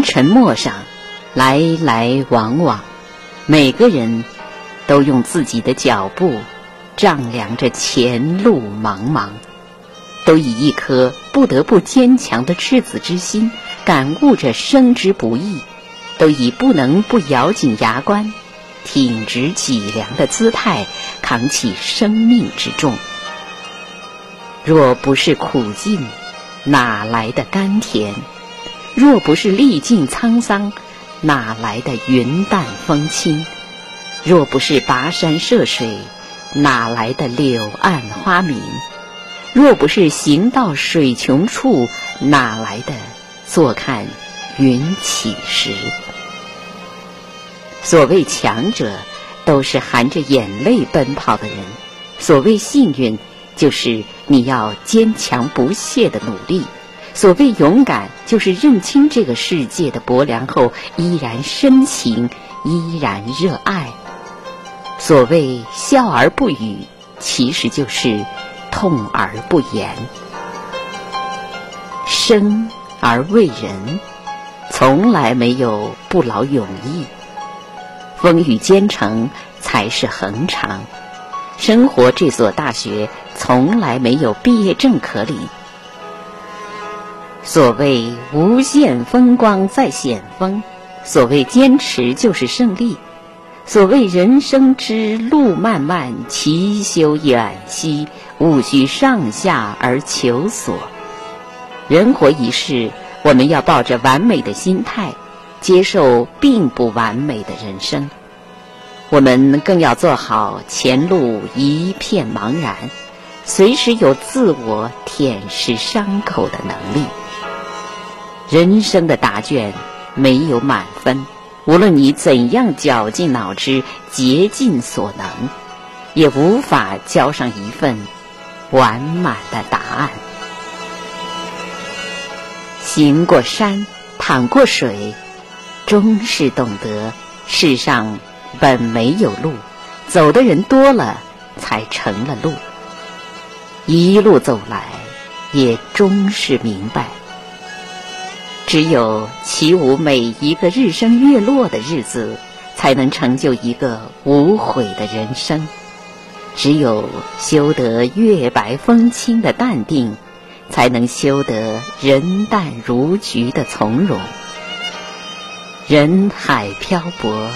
红尘陌上，来来往往，每个人都用自己的脚步丈量着前路茫茫，都以一颗不得不坚强的赤子之心感悟着生之不易，都以不能不咬紧牙关、挺直脊梁的姿态扛起生命之重。若不是苦尽，哪来的甘甜？若不是历尽沧桑，哪来的云淡风轻？若不是跋山涉水，哪来的柳暗花明？若不是行到水穷处，哪来的坐看云起时？所谓强者，都是含着眼泪奔跑的人；所谓幸运，就是你要坚强不懈的努力。所谓勇敢，就是认清这个世界的薄凉后，依然深情，依然热爱。所谓笑而不语，其实就是痛而不言。生而为人，从来没有不劳永逸。风雨兼程才是恒长。生活这所大学，从来没有毕业证可领。所谓无限风光在险峰，所谓坚持就是胜利，所谓人生之路漫漫其修远兮，勿需上下而求索。人活一世，我们要抱着完美的心态，接受并不完美的人生。我们更要做好前路一片茫然，随时有自我舔舐伤口的能力。人生的答卷没有满分，无论你怎样绞尽脑汁、竭尽所能，也无法交上一份完满的答案。行过山，淌过水，终是懂得世上本没有路，走的人多了，才成了路。一路走来，也终是明白。只有起舞每一个日升月落的日子，才能成就一个无悔的人生；只有修得月白风清的淡定，才能修得人淡如菊的从容。人海漂泊，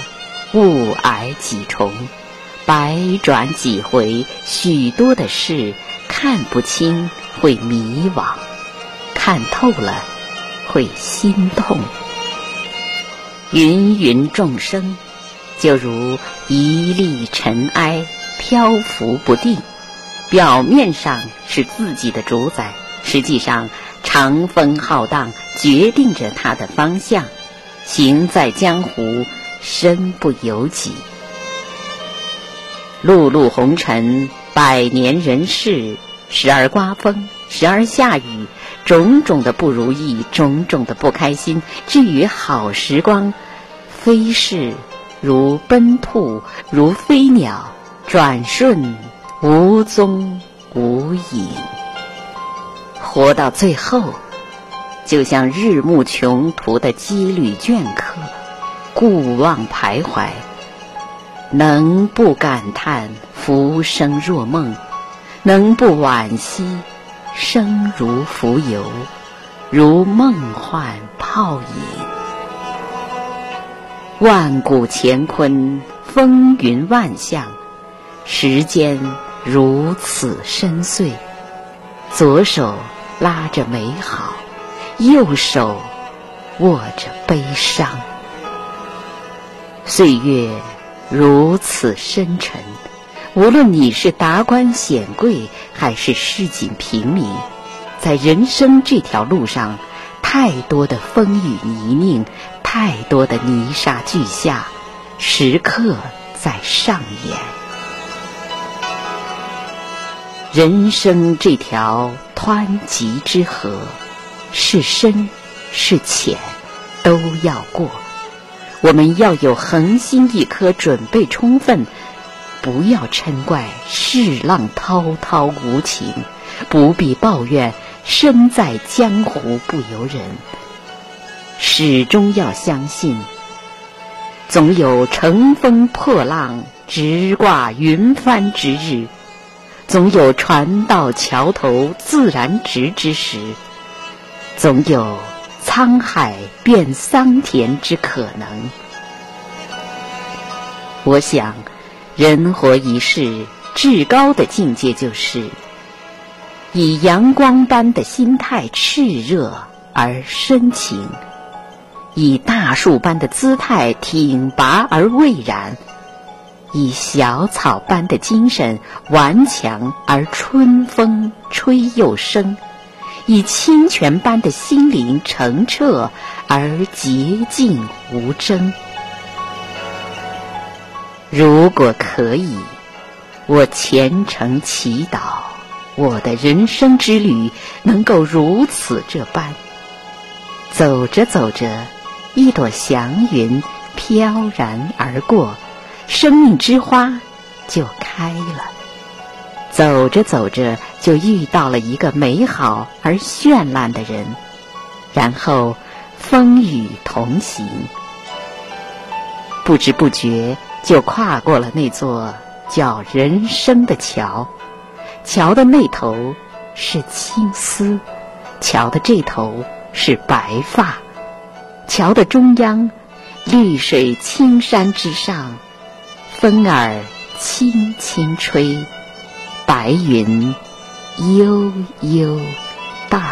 雾霭几重，百转几回，许多的事看不清会迷惘，看透了。会心痛，芸芸众生就如一粒尘埃，漂浮不定。表面上是自己的主宰，实际上长风浩荡决定着它的方向。行在江湖，身不由己。碌碌红尘，百年人世，时而刮风，时而下雨。种种的不如意，种种的不开心。至于好时光，飞逝如奔兔，如飞鸟，转瞬无踪无影。活到最后，就像日暮穷途的羁旅倦客，故望徘徊。能不感叹浮生若梦？能不惋惜？生如浮游，如梦幻泡影。万古乾坤，风云万象，时间如此深邃。左手拉着美好，右手握着悲伤。岁月如此深沉。无论你是达官显贵，还是市井平民，在人生这条路上，太多的风雨泥泞，太多的泥沙俱下，时刻在上演。人生这条湍急之河，是深是浅，都要过。我们要有恒心一颗，准备充分。不要嗔怪世浪滔滔无情，不必抱怨生在江湖不由人。始终要相信，总有乘风破浪、直挂云帆之日，总有船到桥头自然直之时，总有沧海变桑田之可能。我想，人活一世，至高的境界就是以阳光般的心态炽热而深情。以大树般的姿态挺拔而蔚然，以小草般的精神顽强而春风吹又生，以清泉般的心灵澄澈而洁净无争。如果可以，我虔诚祈祷，我的人生之旅能够如此这般，走着走着。一朵祥云飘然而过，生命之花就开了。走着走着，就遇到了一个美好而绚烂的人，然后风雨同行。不知不觉就跨过了那座叫人生的桥。桥的那头是青丝，桥的这头是白发。桥的中央，绿水青山之上，风儿轻轻吹，白云悠悠荡。